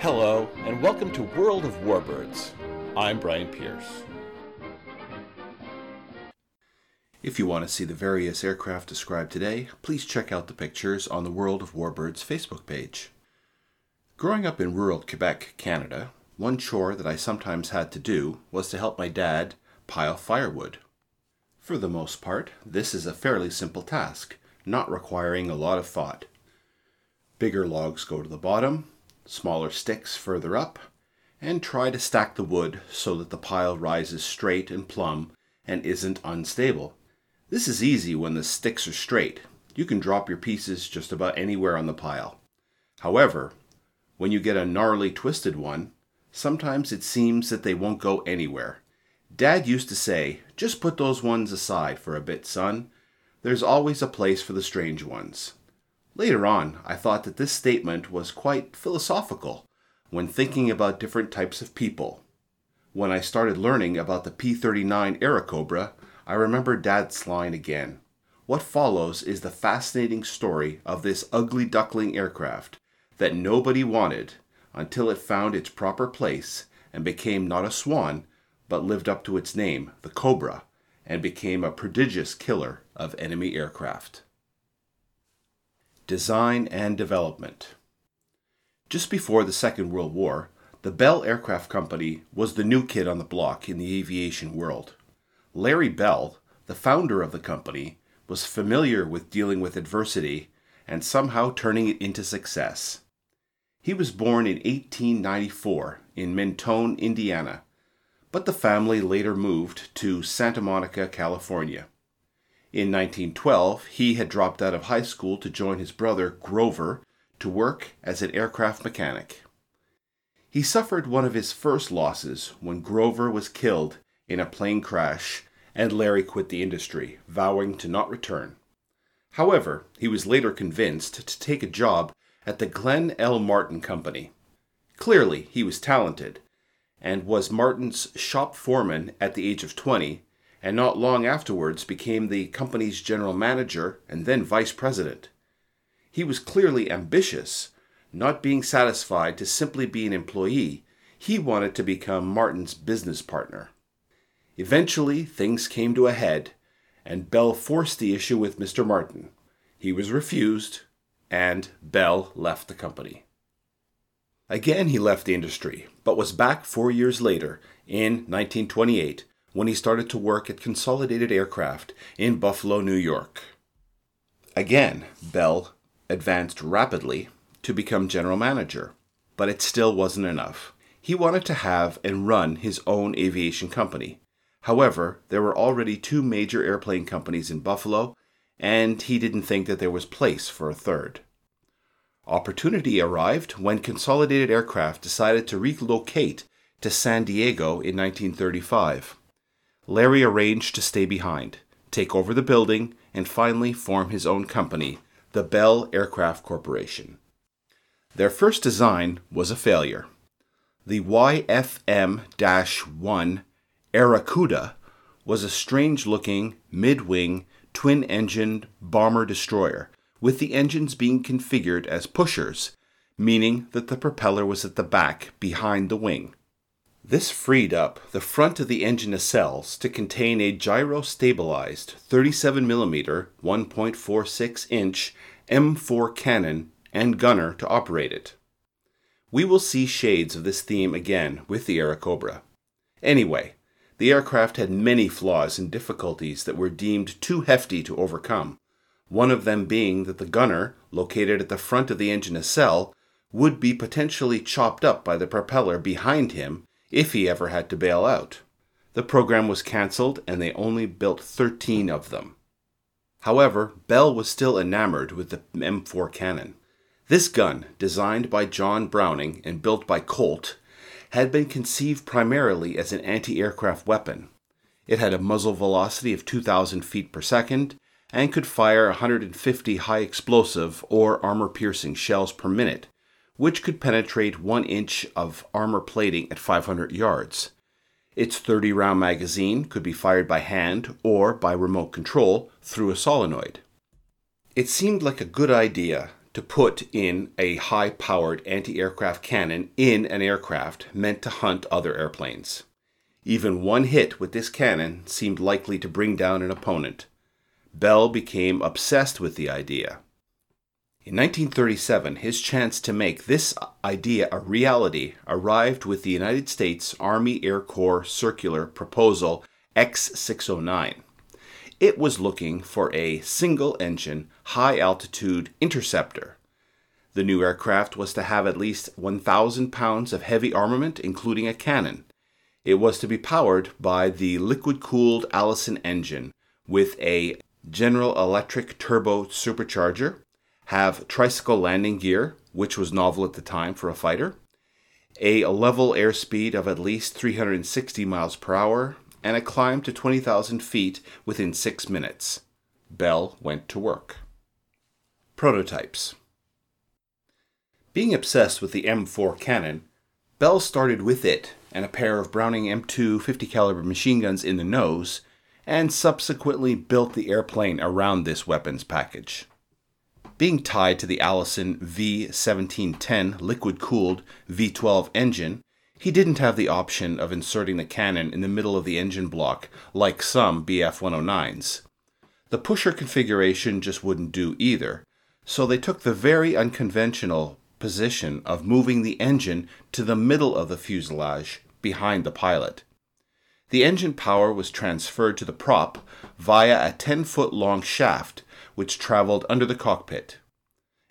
Hello, and welcome to World of Warbirds. I'm Brian Pierce. If you want to see the various aircraft described today, please check out the pictures on the World of Warbirds Facebook page. Growing up in rural Quebec, Canada, one chore that I sometimes had to do was to help my dad pile firewood. For the most part, this is a fairly simple task, not requiring a lot of thought. Bigger logs go to the bottom, smaller sticks further up, and try to stack the wood so that the pile rises straight and plumb and isn't unstable. This is easy when the sticks are straight. You can drop your pieces just about anywhere on the pile. However, when you get a gnarly twisted one, sometimes it seems that they won't go anywhere. Dad used to say, just put those ones aside for a bit, son. There's always a place for the strange ones. Later on, I thought that this statement was quite philosophical when thinking about different types of people. When I started learning about the P 39 era Airacobra, I remembered Dad's line again. What follows is the fascinating story of this ugly duckling aircraft that nobody wanted until it found its proper place and became not a swan, but lived up to its name, the Cobra, and became a prodigious killer of enemy aircraft. Design and Development Just before the Second World War, the Bell Aircraft Company was the new kid on the block in the aviation world. Larry Bell, the founder of the company, was familiar with dealing with adversity and somehow turning it into success. He was born in 1894 in Mentone, Indiana, but the family later moved to Santa Monica, California. In 1912, he had dropped out of high school to join his brother, Grover, to work as an aircraft mechanic. He suffered one of his first losses when Grover was killed in a plane crash, and Larry quit the industry, vowing to not return. However, he was later convinced to take a job at the Glenn L. Martin Company. Clearly, he was talented, and was Martin's shop foreman at the age of 20 and not long afterwards became the company's general manager and then vice president. He was clearly ambitious, not being satisfied to simply be an employee, he wanted to become Martin's business partner. Eventually, things came to a head, and Bell forced the issue with Mr. Martin. He was refused, and Bell left the company. Again, he left the industry, but was back four years later, in 1928, when he started to work at Consolidated Aircraft in Buffalo, New York. Again, Bell advanced rapidly to become general manager, but it still wasn't enough. He wanted to have and run his own aviation company. However, there were already two major airplane companies in Buffalo, and he didn't think that there was place for a third. Opportunity arrived when Consolidated Aircraft decided to relocate to San Diego in 1935. Larry arranged to stay behind, take over the building, and finally form his own company, the Bell Aircraft Corporation. Their first design was a failure. The YFM 1 Airacuda was a strange looking, mid wing, twin engined bomber destroyer, with the engines being configured as pushers, meaning that the propeller was at the back behind the wing. This freed up the front of the engine nacelles to contain a gyro stabilized 37mm 1.46 inch M4 cannon and gunner to operate it. We will see shades of this theme again with the Airacobra. Anyway, the aircraft had many flaws and difficulties that were deemed too hefty to overcome, one of them being that the gunner, located at the front of the engine nacelle, would be potentially chopped up by the propeller behind him if he ever had to bail out. The program was cancelled and they only built 13 of them. However, Bell was still enamored with the M4 cannon. This gun, designed by John Browning and built by Colt, had been conceived primarily as an anti aircraft weapon. It had a muzzle velocity of 2,000 feet per second and could fire 150 high explosive or armor piercing shells per minute, which could penetrate one inch of armor plating at 500 yards. Its 30 round magazine could be fired by hand or by remote control through a solenoid. It seemed like a good idea to put in a high powered anti aircraft cannon in an aircraft meant to hunt other airplanes. Even one hit with this cannon seemed likely to bring down an opponent. Bell became obsessed with the idea. In 1937, his chance to make this idea a reality arrived with the United States Army Air Corps Circular Proposal X 609. It was looking for a single engine, high altitude interceptor. The new aircraft was to have at least 1,000 pounds of heavy armament, including a cannon. It was to be powered by the liquid cooled Allison engine with a General Electric turbo supercharger, have tricycle landing gear, which was novel at the time for a fighter, a level airspeed of at least 360 miles per hour, and a climb to 20,000 feet within six minutes. Bell went to work. Prototypes Being obsessed with the M4 cannon, Bell started with it and a pair of Browning M2 50 caliber machine guns in the nose, and subsequently built the airplane around this weapons package. Being tied to the Allison V1710 liquid cooled V12 engine, he didn't have the option of inserting the cannon in the middle of the engine block like some Bf 109s. The pusher configuration just wouldn't do either, so they took the very unconventional position of moving the engine to the middle of the fuselage behind the pilot. The engine power was transferred to the prop via a 10 foot long shaft which traveled under the cockpit.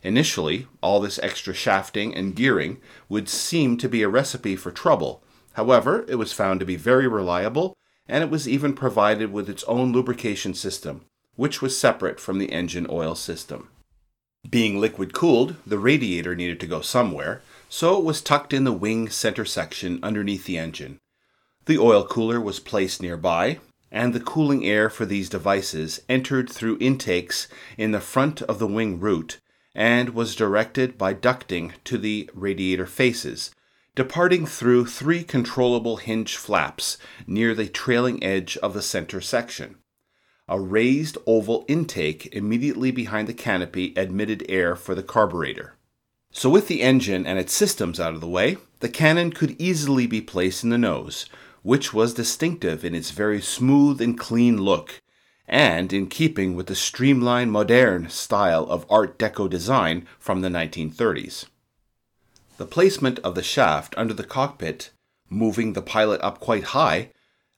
Initially, all this extra shafting and gearing would seem to be a recipe for trouble. However, it was found to be very reliable, and it was even provided with its own lubrication system, which was separate from the engine oil system. Being liquid cooled, the radiator needed to go somewhere, so it was tucked in the wing center section underneath the engine. The oil cooler was placed nearby, and the cooling air for these devices entered through intakes in the front of the wing root and was directed by ducting to the radiator faces, departing through three controllable hinge flaps near the trailing edge of the center section. A raised oval intake immediately behind the canopy admitted air for the carburetor. So, with the engine and its systems out of the way, the cannon could easily be placed in the nose, which was distinctive in its very smooth and clean look, and in keeping with the streamlined moderne style of Art Deco design from the 1930s. The placement of the shaft under the cockpit, moving the pilot up quite high,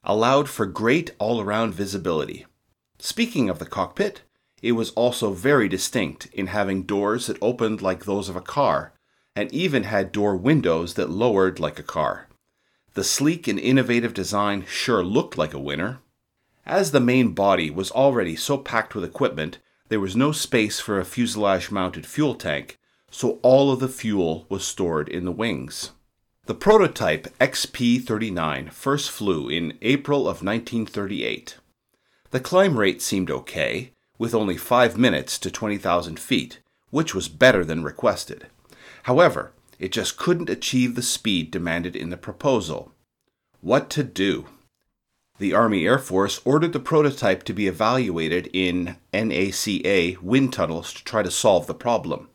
allowed for great all around visibility. Speaking of the cockpit, it was also very distinct in having doors that opened like those of a car, and even had door windows that lowered like a car. The sleek and innovative design sure looked like a winner. As the main body was already so packed with equipment, there was no space for a fuselage mounted fuel tank, so all of the fuel was stored in the wings. The prototype XP 39 first flew in April of 1938. The climb rate seemed okay, with only 5 minutes to 20,000 feet, which was better than requested. However, it just couldn't achieve the speed demanded in the proposal. What to do? The Army Air Force ordered the prototype to be evaluated in NACA wind tunnels to try to solve the problem.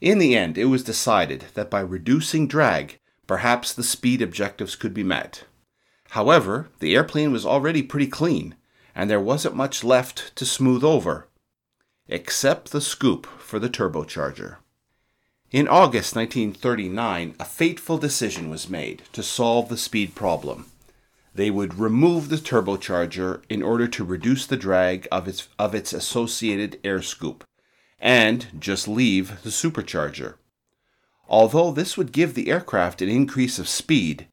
In the end, it was decided that by reducing drag, perhaps the speed objectives could be met. However, the airplane was already pretty clean, and there wasn't much left to smooth over, except the scoop for the turbocharger. In August 1939, a fateful decision was made to solve the speed problem they would remove the turbocharger in order to reduce the drag of its, of its associated air scoop, and just leave the supercharger. Although this would give the aircraft an increase of speed,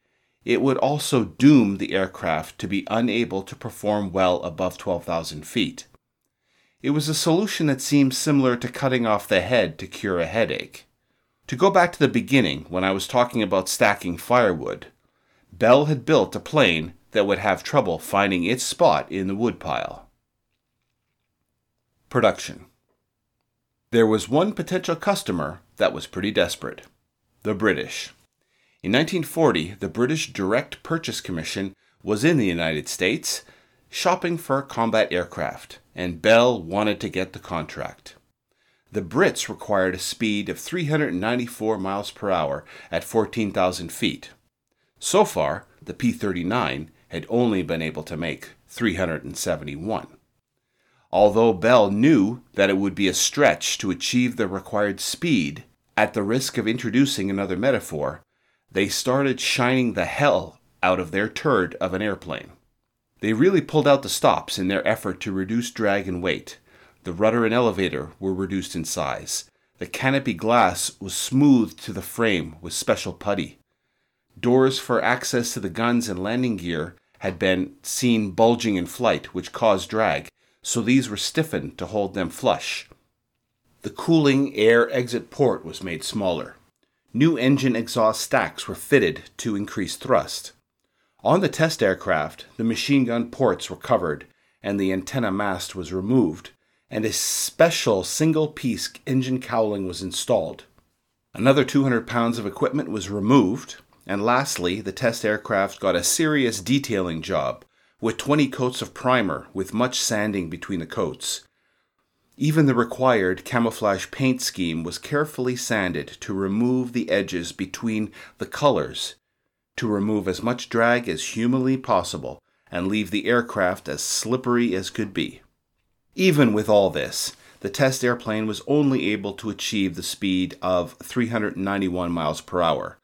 it would also doom the aircraft to be unable to perform well above 12,000 feet. It was a solution that seemed similar to cutting off the head to cure a headache. To go back to the beginning, when I was talking about stacking firewood, Bell had built a plane that would have trouble finding its spot in the woodpile. Production There was one potential customer that was pretty desperate the British. In 1940, the British Direct Purchase Commission was in the United States shopping for combat aircraft, and Bell wanted to get the contract. The Brits required a speed of 394 miles per hour at 14,000 feet. So far, the P 39 had only been able to make 371. Although Bell knew that it would be a stretch to achieve the required speed, at the risk of introducing another metaphor, they started shining the hell out of their turd of an airplane. They really pulled out the stops in their effort to reduce drag and weight. The rudder and elevator were reduced in size. The canopy glass was smoothed to the frame with special putty. Doors for access to the guns and landing gear had been seen bulging in flight, which caused drag, so these were stiffened to hold them flush. The cooling air exit port was made smaller. New engine exhaust stacks were fitted to increase thrust. On the test aircraft, the machine gun ports were covered and the antenna mast was removed, and a special single piece engine cowling was installed. Another 200 pounds of equipment was removed, and lastly, the test aircraft got a serious detailing job with 20 coats of primer with much sanding between the coats. Even the required camouflage paint scheme was carefully sanded to remove the edges between the colors, to remove as much drag as humanly possible, and leave the aircraft as slippery as could be. Even with all this, the test airplane was only able to achieve the speed of 391 miles per hour,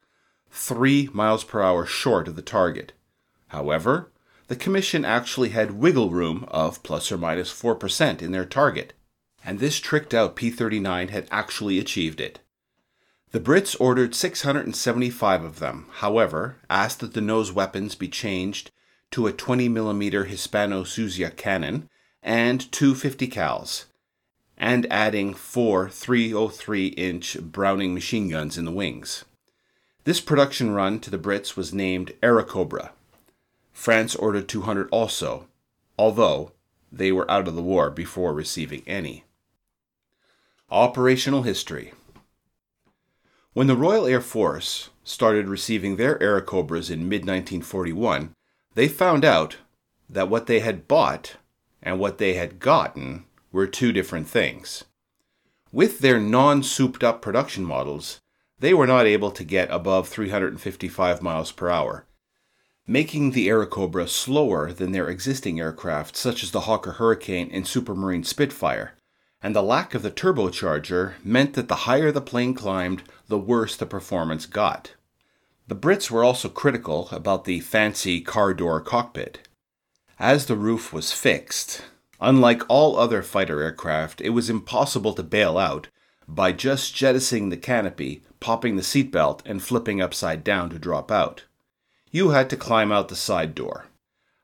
3 miles per hour short of the target. However, the Commission actually had wiggle room of plus or minus 4% in their target, and this tricked out P 39 had actually achieved it. The Brits ordered 675 of them, however, asked that the nose weapons be changed to a 20mm Hispano Suiza cannon and two 50 cals, and adding four 303 inch Browning machine guns in the wings. This production run to the Brits was named Airacobra. France ordered 200 also, although they were out of the war before receiving any. Operational history. When the Royal Air Force started receiving their Airacobras in mid 1941, they found out that what they had bought and what they had gotten were two different things. With their non souped up production models, they were not able to get above 355 miles per hour, making the Airacobra slower than their existing aircraft, such as the Hawker Hurricane and Supermarine Spitfire, and the lack of the turbocharger meant that the higher the plane climbed, the worse the performance got. The Brits were also critical about the fancy car door cockpit. As the roof was fixed, unlike all other fighter aircraft, it was impossible to bail out by just jettisoning the canopy, popping the seatbelt, and flipping upside down to drop out. You had to climb out the side door.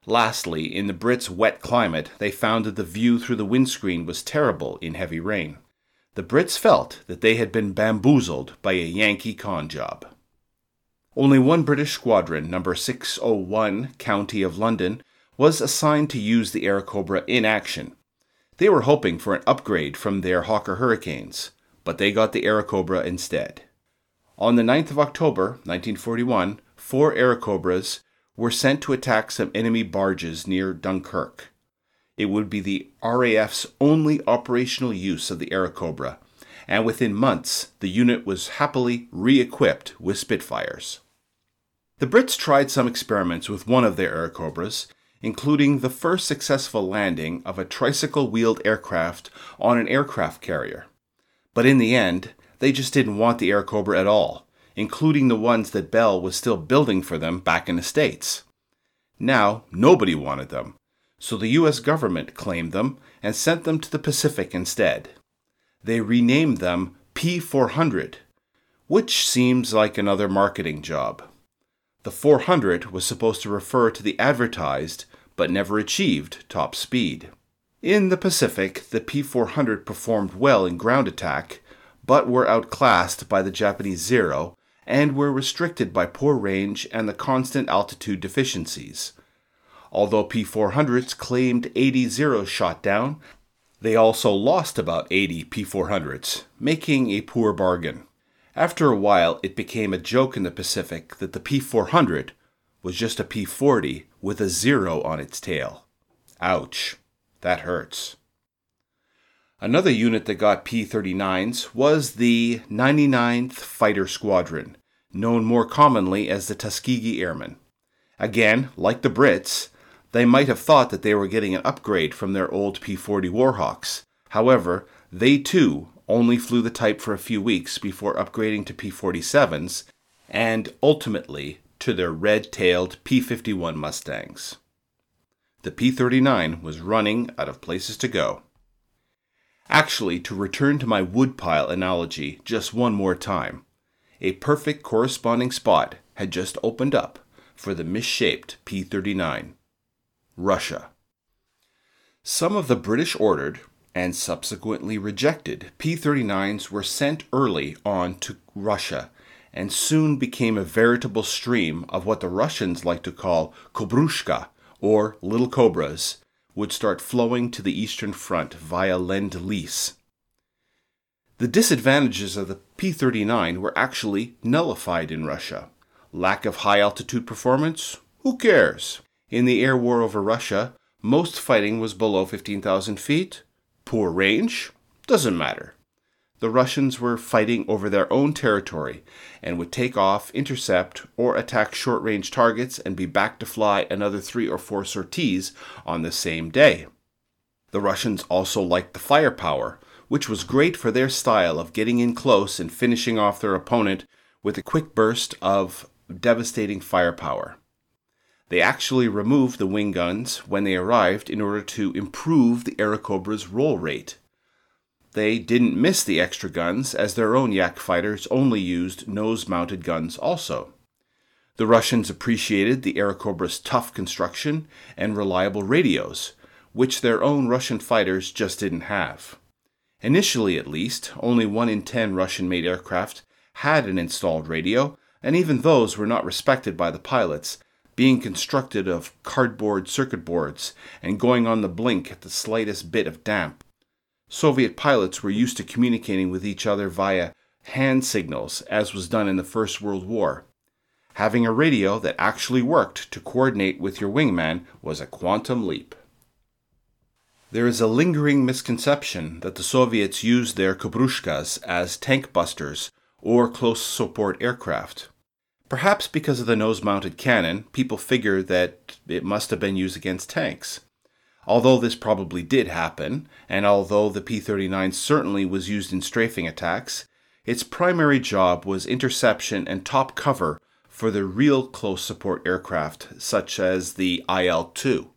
Lastly, in the Brits' wet climate, they found that the view through the windscreen was terrible in heavy rain. The Brits felt that they had been bamboozled by a Yankee con job. Only one British squadron, number 601, County of London, was assigned to use the Airacobra in action. They were hoping for an upgrade from their Hawker Hurricanes, but they got the Airacobra instead. On the 9th of October, 1941, four Airacobras were sent to attack some enemy barges near Dunkirk. It would be the RAF's only operational use of the Airacobra, and within months the unit was happily re equipped with Spitfires. The Brits tried some experiments with one of their Airacobras, including the first successful landing of a tricycle wheeled aircraft on an aircraft carrier. But in the end, they just didn't want the Airacobra at all, including the ones that Bell was still building for them back in the States. Now, nobody wanted them, so the US government claimed them and sent them to the Pacific instead. They renamed them P 400, which seems like another marketing job. The 400 was supposed to refer to the advertised but never achieved top speed. In the Pacific, the P 400 performed well in ground attack, but were outclassed by the Japanese Zero and were restricted by poor range and the constant altitude deficiencies. Although P 400s claimed 80 Zeros shot down, they also lost about 80 P 400s, making a poor bargain. After a while, it became a joke in the Pacific that the P 400 was just a P 40 with a zero on its tail. Ouch, that hurts. Another unit that got P 39s was the 99th Fighter Squadron, known more commonly as the Tuskegee Airmen. Again, like the Brits, they might have thought that they were getting an upgrade from their old P 40 Warhawks. However, they too only flew the type for a few weeks before upgrading to P 47s and ultimately to their red tailed P 51 Mustangs. The P 39 was running out of places to go. Actually, to return to my woodpile analogy just one more time, a perfect corresponding spot had just opened up for the misshaped P 39 Russia. Some of the British ordered and subsequently rejected P 39s were sent early on to Russia and soon became a veritable stream of what the Russians like to call Kobrushka, or little cobras, would start flowing to the Eastern Front via Lend Lease. The disadvantages of the P 39 were actually nullified in Russia. Lack of high altitude performance? Who cares? In the air war over Russia, most fighting was below 15,000 feet. Poor range? Doesn't matter. The Russians were fighting over their own territory and would take off, intercept, or attack short range targets and be back to fly another three or four sorties on the same day. The Russians also liked the firepower, which was great for their style of getting in close and finishing off their opponent with a quick burst of devastating firepower. They actually removed the wing guns when they arrived in order to improve the Airacobra's roll rate. They didn't miss the extra guns, as their own Yak fighters only used nose mounted guns also. The Russians appreciated the Airacobra's tough construction and reliable radios, which their own Russian fighters just didn't have. Initially, at least, only 1 in 10 Russian made aircraft had an installed radio, and even those were not respected by the pilots, being constructed of cardboard circuit boards and going on the blink at the slightest bit of damp. Soviet pilots were used to communicating with each other via hand signals, as was done in the First World War. Having a radio that actually worked to coordinate with your wingman was a quantum leap. There is a lingering misconception that the Soviets used their Kobrushkas as tank busters or close support aircraft. Perhaps because of the nose mounted cannon, people figure that it must have been used against tanks. Although this probably did happen, and although the P 39 certainly was used in strafing attacks, its primary job was interception and top cover for the real close support aircraft, such as the IL 2.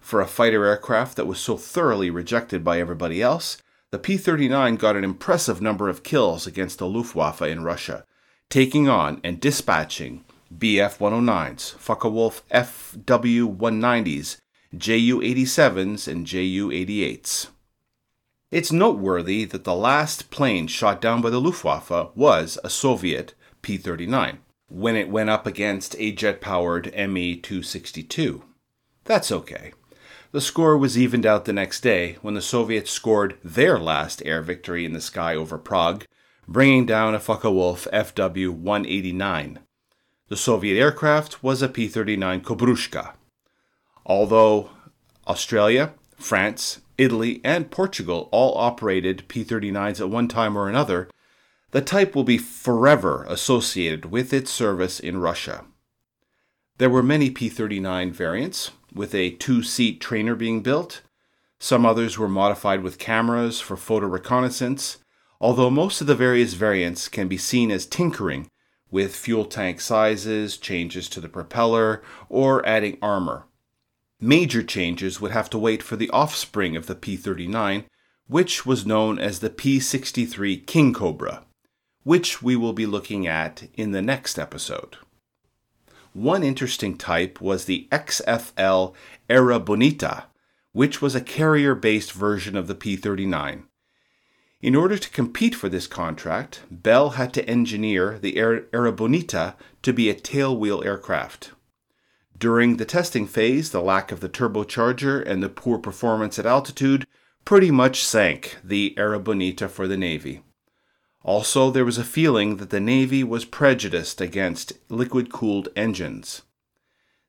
For a fighter aircraft that was so thoroughly rejected by everybody else, the P 39 got an impressive number of kills against the Luftwaffe in Russia, taking on and dispatching Bf 109s, Focke-Wulf FW 190s, Ju 87s, and Ju 88s. It's noteworthy that the last plane shot down by the Luftwaffe was a Soviet P 39 when it went up against a jet powered Me 262. That's okay. The score was evened out the next day when the Soviets scored their last air victory in the sky over Prague bringing down a Focke-Wulf FW 189. The Soviet aircraft was a P 39 Kobrushka. Although Australia, France, Italy, and Portugal all operated P 39s at one time or another, the type will be forever associated with its service in Russia. There were many P 39 variants, with a two seat trainer being built. Some others were modified with cameras for photo reconnaissance, although most of the various variants can be seen as tinkering with fuel tank sizes, changes to the propeller, or adding armor. Major changes would have to wait for the offspring of the P 39, which was known as the P 63 King Cobra, which we will be looking at in the next episode. One interesting type was the XFL Airabonita, which was a carrier based version of the P 39. In order to compete for this contract, Bell had to engineer the Airabonita to be a tailwheel aircraft. During the testing phase, the lack of the turbocharger and the poor performance at altitude pretty much sank the Airabonita for the Navy. Also, there was a feeling that the Navy was prejudiced against liquid cooled engines.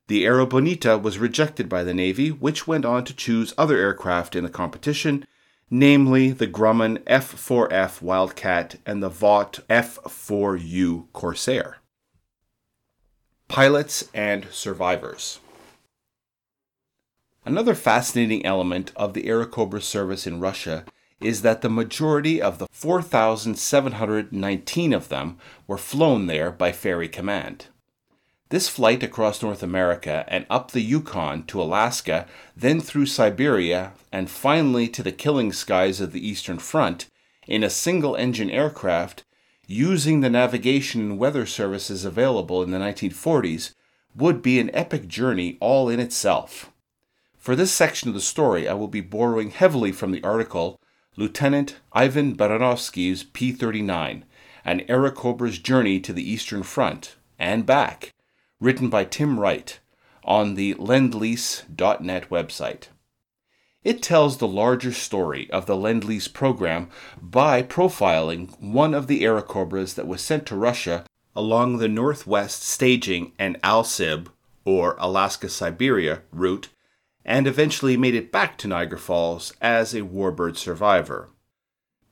The Airabonita was rejected by the Navy, which went on to choose other aircraft in the competition namely the Grumman F4F Wildcat and the Vought F4U Corsair. Pilots and survivors. Another fascinating element of the Airacobra service in Russia is that the majority of the 4,719 of them were flown there by Ferry Command. This flight across North America and up the Yukon to Alaska, then through Siberia, and finally to the killing skies of the Eastern Front in a single engine aircraft using the navigation and weather services available in the 1940s would be an epic journey all in itself. For this section of the story, I will be borrowing heavily from the article Lieutenant Ivan Baranovsky's P 39, An Airacobra's Journey to the Eastern Front and Back, written by Tim Wright on the lendlease.net website. It tells the larger story of the Lend Lease program by profiling one of the Airacobras that was sent to Russia along the Northwest Staging and Alsib, or Alaska Siberia, route, and eventually made it back to Niagara Falls as a warbird survivor.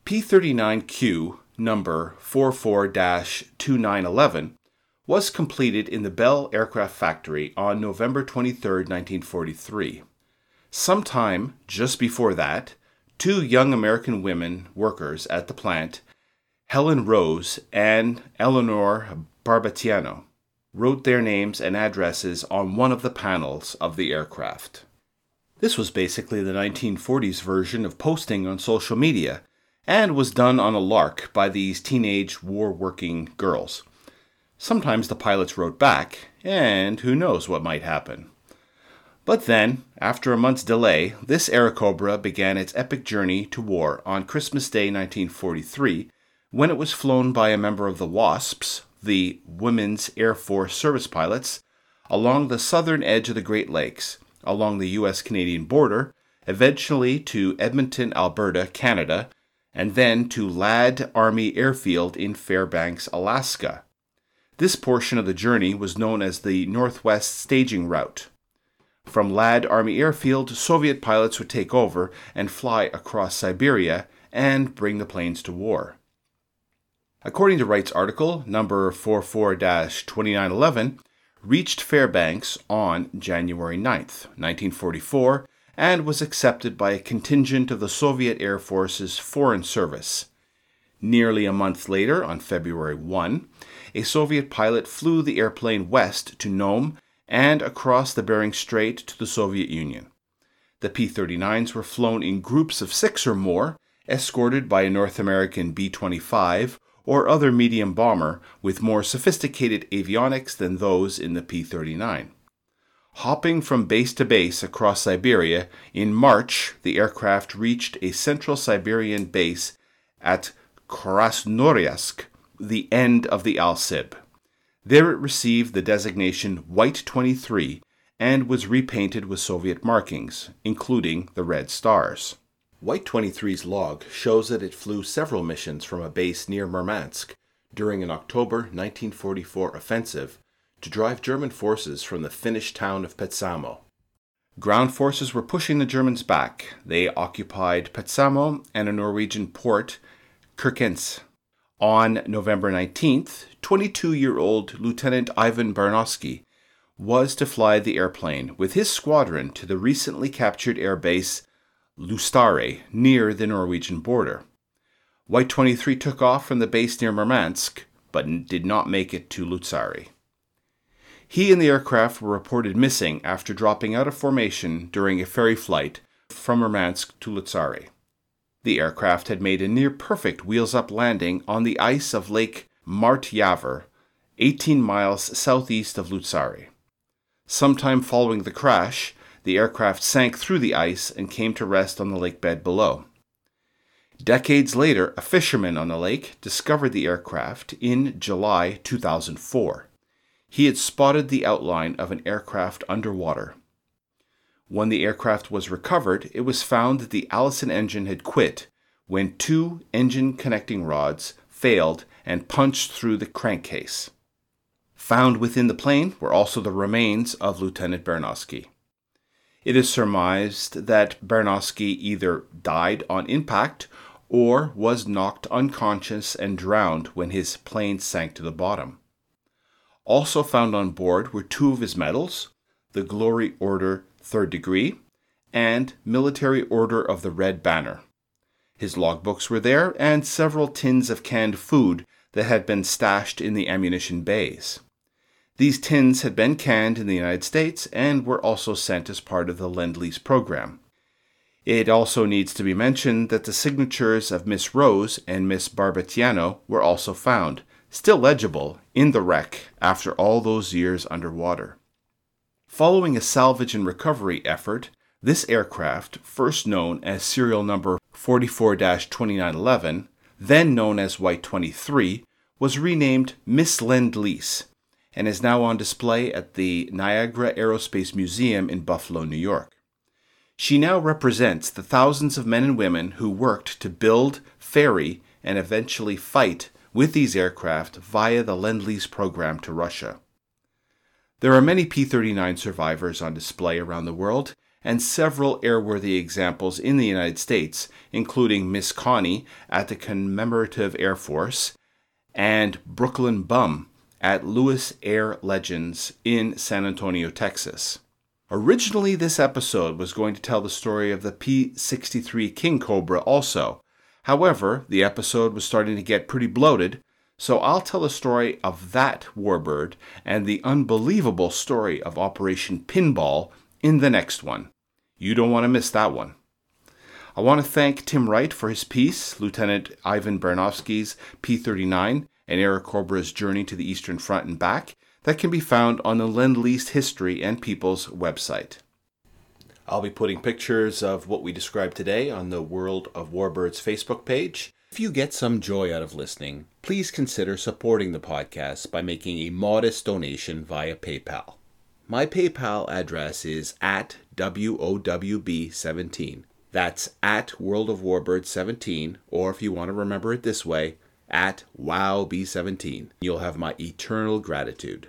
P 39Q, number 44 2911, was completed in the Bell Aircraft Factory on November 23, 1943. Sometime just before that, two young American women workers at the plant, Helen Rose and Eleanor Barbatiano, wrote their names and addresses on one of the panels of the aircraft. This was basically the 1940s version of posting on social media and was done on a lark by these teenage war working girls. Sometimes the pilots wrote back, and who knows what might happen. But then, after a month's delay, this Airacobra began its epic journey to war on Christmas Day 1943 when it was flown by a member of the WASPs, the Women's Air Force Service Pilots, along the southern edge of the Great Lakes, along the US Canadian border, eventually to Edmonton, Alberta, Canada, and then to Ladd Army Airfield in Fairbanks, Alaska. This portion of the journey was known as the Northwest Staging Route. From Ladd Army Airfield, Soviet pilots would take over and fly across Siberia and bring the planes to war. According to Wright's article, number 44 2911, reached Fairbanks on January 9, 1944, and was accepted by a contingent of the Soviet Air Force's Foreign Service. Nearly a month later, on February 1, a Soviet pilot flew the airplane west to Nome and across the Bering Strait to the Soviet Union. The P 39s were flown in groups of six or more, escorted by a North American B 25 or other medium bomber with more sophisticated avionics than those in the P 39. Hopping from base to base across Siberia, in March the aircraft reached a central Siberian base at Krasnoyarsk, the end of the Alsib. There it received the designation White 23 and was repainted with Soviet markings, including the red stars. White 23's log shows that it flew several missions from a base near Murmansk during an October 1944 offensive to drive German forces from the Finnish town of Petsamo. Ground forces were pushing the Germans back. They occupied Petsamo and a Norwegian port, Kirkenes. On November 19th, 22 year old Lieutenant Ivan Baranovsky was to fly the airplane with his squadron to the recently captured airbase Luostari near the Norwegian border. White 23 took off from the base near Murmansk, but did not make it to Luzari. He and the aircraft were reported missing after dropping out of formation during a ferry flight from Murmansk to Luzari. The aircraft had made a near perfect wheels up landing on the ice of Lake Mart 18 miles southeast of Luzari. Sometime following the crash, the aircraft sank through the ice and came to rest on the lake bed below. Decades later, a fisherman on the lake discovered the aircraft in July 2004. He had spotted the outline of an aircraft underwater. When the aircraft was recovered, it was found that the Allison engine had quit when two engine connecting rods failed and punched through the crankcase. Found within the plane were also the remains of Lieutenant Baranovsky. It is surmised that Baranovsky either died on impact or was knocked unconscious and drowned when his plane sank to the bottom. Also found on board were two of his medals the Glory Order Third Degree and Military Order of the Red Banner. His logbooks were there, and several tins of canned food that had been stashed in the ammunition bays. These tins had been canned in the United States and were also sent as part of the Lend Lease program. It also needs to be mentioned that the signatures of Miss Rose and Miss Barbatiano were also found, still legible, in the wreck after all those years underwater. Following a salvage and recovery effort, this aircraft, first known as serial number 44 2911, then known as White 23, was renamed Miss Lend Lease and is now on display at the Niagara Aerospace Museum in Buffalo, New York. She now represents the thousands of men and women who worked to build, ferry, and eventually fight with these aircraft via the Lend Lease program to Russia. There are many P 39 survivors on display around the world, and several airworthy examples in the United States, including Miss Connie at the Commemorative Air Force and Brooklyn Bum at Lewis Air Legends in San Antonio, Texas. Originally, this episode was going to tell the story of the P 63 King Cobra also. However, the episode was starting to get pretty bloated, so I'll tell the story of that warbird and the unbelievable story of Operation Pinball in the next one. You don't want to miss that one. I want to thank Tim Wright for his piece, Lieutenant Ivan Baranovsky's P 39 and Airacobra's Journey to the Eastern Front and Back, that can be found on the Lend Lease History and Peoples website. I'll be putting pictures of what we described today on the World of Warbirds Facebook page. If you get some joy out of listening, please consider supporting the podcast by making a modest donation via PayPal. My PayPal address is at WOWB17. That's at World of Warbirds 17, or if you want to remember it this way, at WowB17. You'll have my eternal gratitude.